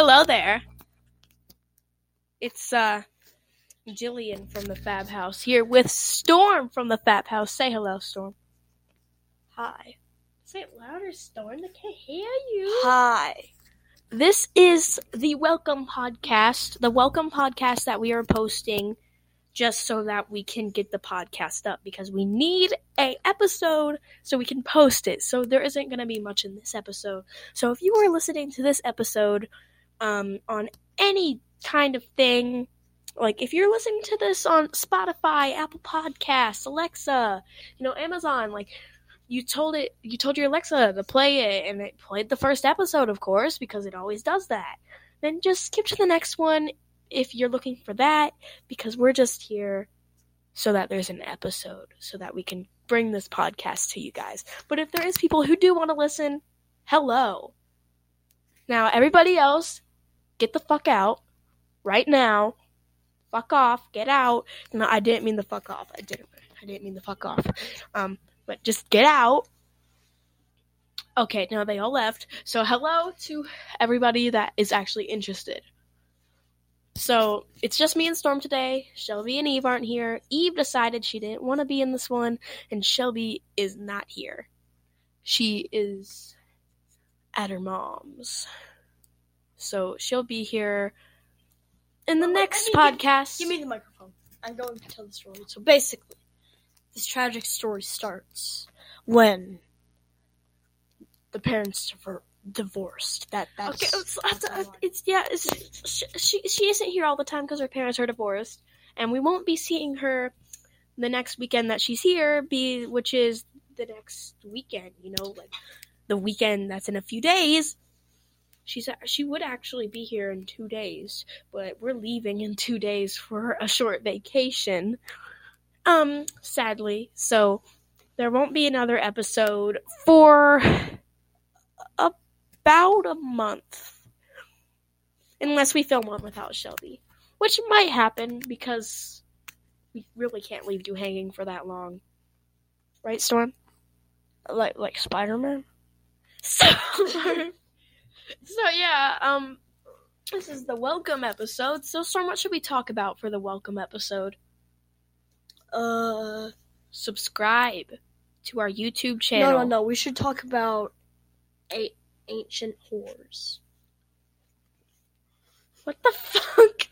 hello there. It's uh Jillian from the Fab House here with Storm from the Fab House. Say hello, Storm. Hi. Say it louder, Storm. They can't hear you. Hi. This is the Welcome Podcast, the Welcome Podcast that we are posting just so that we can get the podcast up because we need a episode so we can post it. So there isn't going to be much in this episode. So if you are listening to this episode um, on any kind of thing, like if you're listening to this on Spotify, Apple Podcasts, Alexa, you know, Amazon, like you told it you told your Alexa to play it and it played the first episode, of course, because it always does that. Then just skip to the next one if you're looking for that because we're just here so that there's an episode so that we can bring this podcast to you guys. But if there is people who do want to listen, hello. Now everybody else, get the fuck out right now. Fuck off, get out. No, I didn't mean the fuck off. I didn't. I didn't mean the fuck off. Um, but just get out. Okay, now they all left. So hello to everybody that is actually interested. So it's just me and Storm today. Shelby and Eve aren't here. Eve decided she didn't want to be in this one, and Shelby is not here. She is at her mom's. So she'll be here in the oh, Wait, next I podcast. Give me the microphone. I'm going to tell the story. So basically, this tragic story starts when the parents diver- divorced. That that's, okay, it's, that's it's, it's yeah. It's, she, she she isn't here all the time because her parents are divorced, and we won't be seeing her the next weekend that she's here. Be which is the next weekend. You know, like the weekend that's in a few days. She's she would actually be here in two days, but we're leaving in two days for a short vacation. Um, sadly, so there won't be another episode for about a month. Unless we film one without Shelby. Which might happen because we really can't leave you hanging for that long. Right, Storm? like like Spider Man. So, so yeah, um this is the welcome episode. So Storm, what should we talk about for the welcome episode? Uh, Subscribe to our YouTube channel. no, no, no. We should talk about a- ancient whores. What the fuck?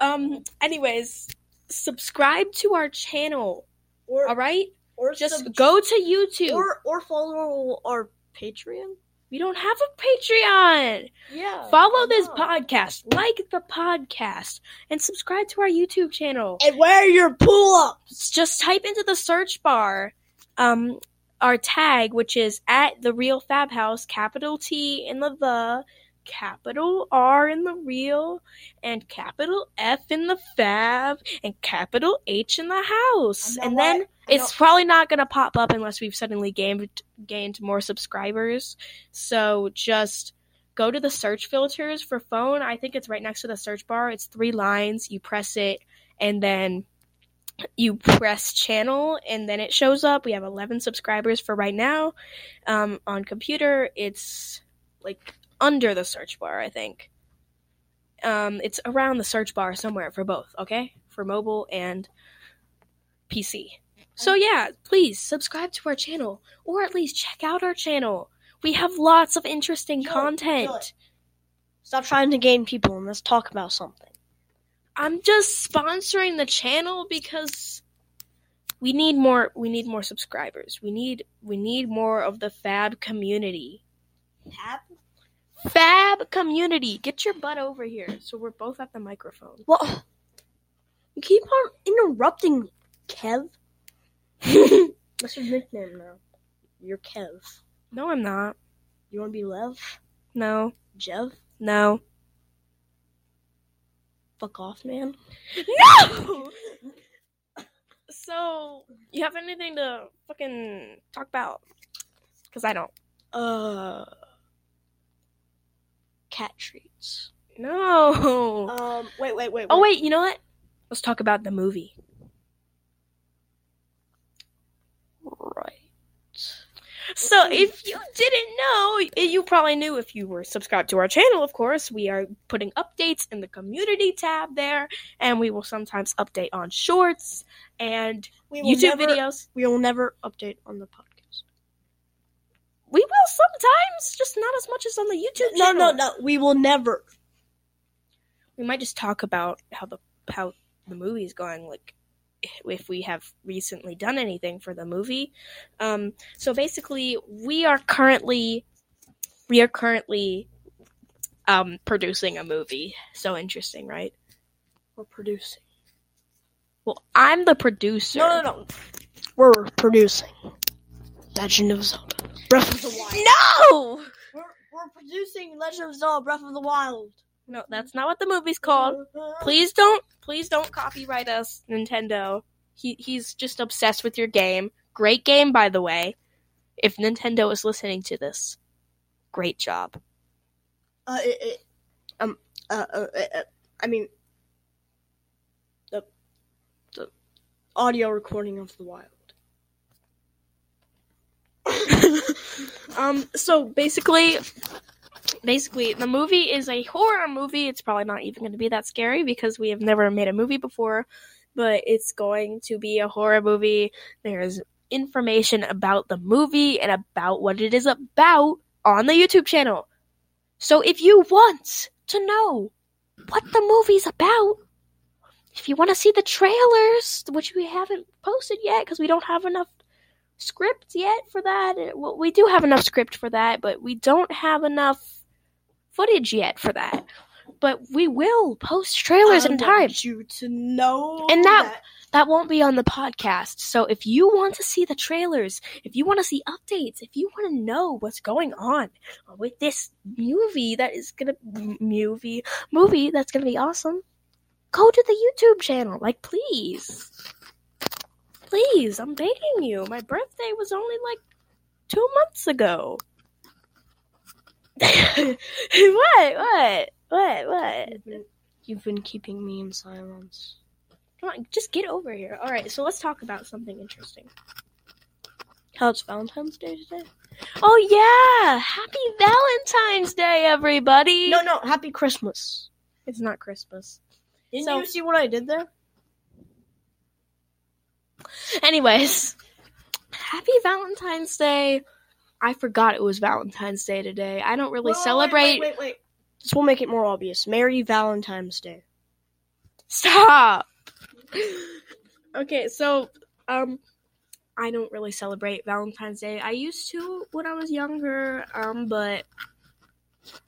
Um anyways, subscribe to our channel. Or All right? or Just sub- go to YouTube. or or follow our Patreon. We don't have a Patreon. Yeah. Follow this podcast, like the podcast, and subscribe to our YouTube channel. and wear your pull ups. Just type into the search bar um our tag, which is at the real Fab House, capital T in the the, capital R in the real, and capital F in the Fab, and capital H in the house. And then it's probably not going to pop up unless we've suddenly gained gained more subscribers. So just go to the search filters for phone. I think it's right next to the search bar. It's three lines. You press it, and then you press channel, and then it shows up. We have 11 subscribers for right now. Um, on computer, it's like under the search bar. I think. Um, it's around the search bar somewhere for both. Okay, for mobile and PC. So yeah, please subscribe to our channel or at least check out our channel. We have lots of interesting Jill, content. Jill. Stop trying to gain people and let's talk about something. I'm just sponsoring the channel because we need more we need more subscribers. We need we need more of the fab community. Tap? Fab community. Get your butt over here so we're both at the microphone. Well, you keep on interrupting, Kev. What's your nickname now. You're Kev. no, I'm not. You want to be Lev? No. Jev? No. Fuck off, man. No. so, you have anything to fucking talk about? Cuz I don't. Uh, cat treats. No. Um, wait, wait, wait. Oh wait, you know what? Let's talk about the movie. Right. So if you didn't know, you probably knew if you were subscribed to our channel, of course. We are putting updates in the community tab there, and we will sometimes update on shorts and YouTube never, videos. We will never update on the podcast. We will sometimes, just not as much as on the YouTube No, channel. no, no. No. We will never. We might just talk about how the how the movie's going, like if we have recently done anything for the movie. Um, so basically, we are currently we are currently um, producing a movie. So interesting, right? We're producing. Well, I'm the producer. No, no, no. We're producing. Legend of Zelda. Breath of the Wild. No! We're, we're producing Legend of Zelda Breath of the Wild. No, that's not what the movie's called. Please don't, please don't copyright us, Nintendo. He he's just obsessed with your game. Great game, by the way. If Nintendo is listening to this, great job. Uh, it, it, um, uh, uh, uh, uh, I mean, the the audio recording of the wild. Um, so basically, basically, the movie is a horror movie. It's probably not even going to be that scary because we have never made a movie before, but it's going to be a horror movie. There's information about the movie and about what it is about on the YouTube channel. So if you want to know what the movie's about, if you want to see the trailers, which we haven't posted yet because we don't have enough script yet for that. Uh, Well, we do have enough script for that, but we don't have enough footage yet for that. But we will post trailers I in time. you to know And that- That won't be on the podcast. So if you want to see the trailers, if you want to see updates, if you want to know what's going on with this movie that is gonna movie movie that's gonna be awesome, go to the YouTube channel. Like, please, please, I'm begging you. My birthday was only like two months ago. what? What? What? What? You've been, you've been keeping me in silence. Come on, just get over here. All right, so let's talk about something interesting. How it's Valentine's Day today? Oh yeah! Happy Valentine's Day, everybody. No, no. Happy Christmas. it's not Christmas. Didn't So- you see what I did there? Anyways, happy Valentine's Day. I forgot it was Valentine's Day today. I don't really wait, celebrate. Wait, wait, wait. This will make it more obvious. Merry Valentine's Day. Stop. okay, so um I don't really celebrate Valentine's Day. I used to when I was younger, um but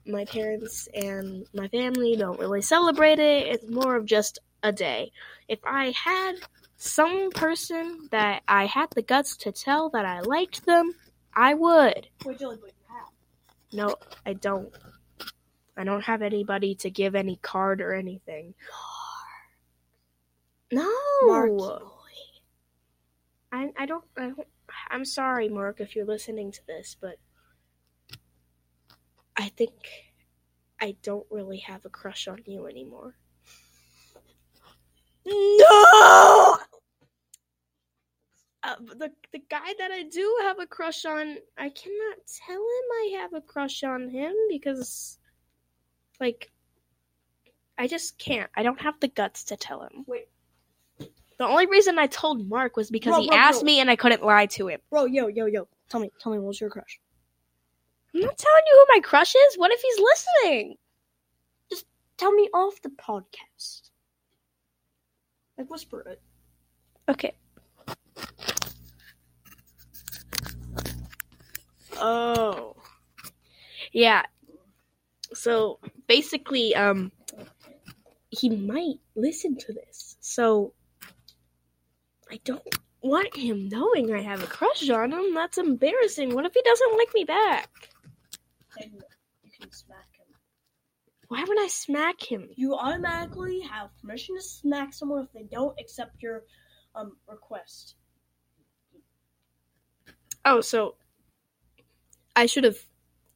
my parents and my family don't really celebrate it. It's more of just a day. If I had some person that I had the guts to tell that I liked them, I would. Jolie, wait, how? No, I don't. I don't have anybody to give any card or anything. No. Marky boy. I I don't I don't I'm sorry, Mark, if you're listening to this, but I think I don't really have a crush on you anymore. No! Uh, the the guy that I do have a crush on, I cannot tell him I have a crush on him because, like, I just can't. I don't have the guts to tell him. Wait. The only reason I told Mark was because Bro, he bro, asked bro. me and I couldn't lie to him. Bro, yo, yo, yo. Tell me, tell me, what's your crush? I'm not telling you who my crush is. What if he's listening? Just tell me off the podcast. Like, whisper it. Okay. Oh. Yeah. So basically, um, he might listen to this. So I don't want him knowing I have a crush on him. That's embarrassing. What if he doesn't like me back? Then you can smack him. Why would I smack him? You automatically have permission to smack someone if they don't accept your um request. Oh, so I should have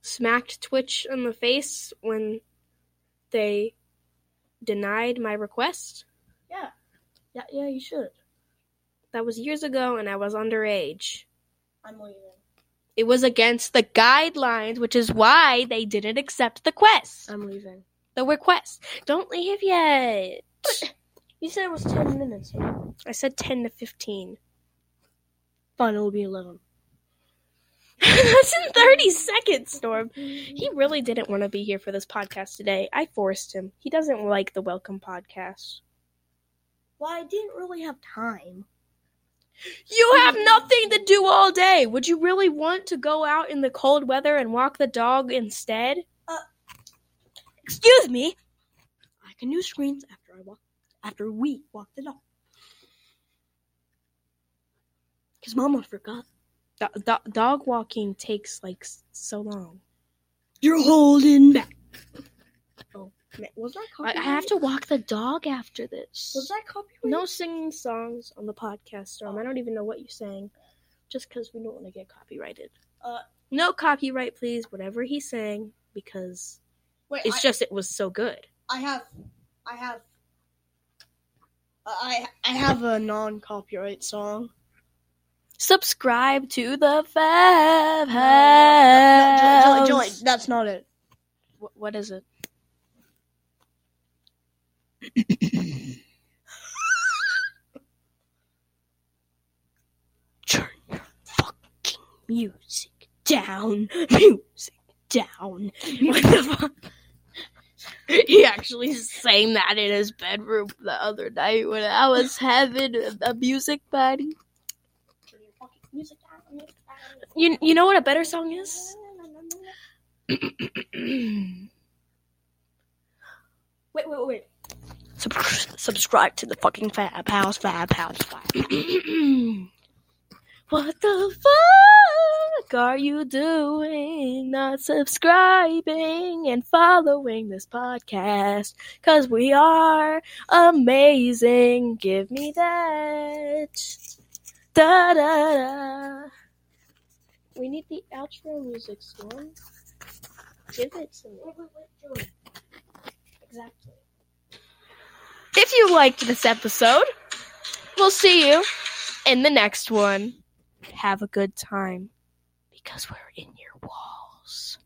smacked Twitch in the face when they denied my request. Yeah. Yeah, yeah, you should. That was years ago and I was underage. I'm leaving. It was against the guidelines, which is why they didn't accept the quest. I'm leaving. The request. Don't leave yet. You said it was ten minutes. Huh? I said 10 to 15. Fine, it'll be eleven. That's in 30 seconds, Storm. He really didn't want to be here for this podcast today. I forced him. He doesn't like the Welcome podcast. Well, I didn't really have time. You have nothing to do all day. Would you really want to go out in the cold weather and walk the dog instead? Uh. Excuse me. I can do screens after I walk. After we walk the dog. Cause Mama forgot. Do- do- dog walking takes like so long. You're holding back. Oh, man, was that I, copyright? I have to walk the dog after this. Was that copyright? No singing songs on the podcast, Storm. I don't even know what you sang. Just because we don't want to get copyrighted. Uh, no copyright, please. Whatever he sang, because Wait, it's I, just it was so good. I have, I have, uh, I I have a non-copyright song. Subscribe to the Fab No, House. Joy, Joy, that's not it. Wh- What is it? Turn your fucking music down. Music down. What the fuck? He actually sang that in his bedroom the other night when I was having a music party. Turn your fucking music down. music down. You you know what a better song is? Wait, wait, wait. Sub- subscribe to the fucking Fab House, Fab House, Fab what the fuck are you doing? Not subscribing and following this podcast. Cause we are amazing. Give me that. Da da da. We need the outro music, Storm. Give it to me. Exactly. If you liked this episode, we'll see you in the next one. Have a good time because we're in your walls.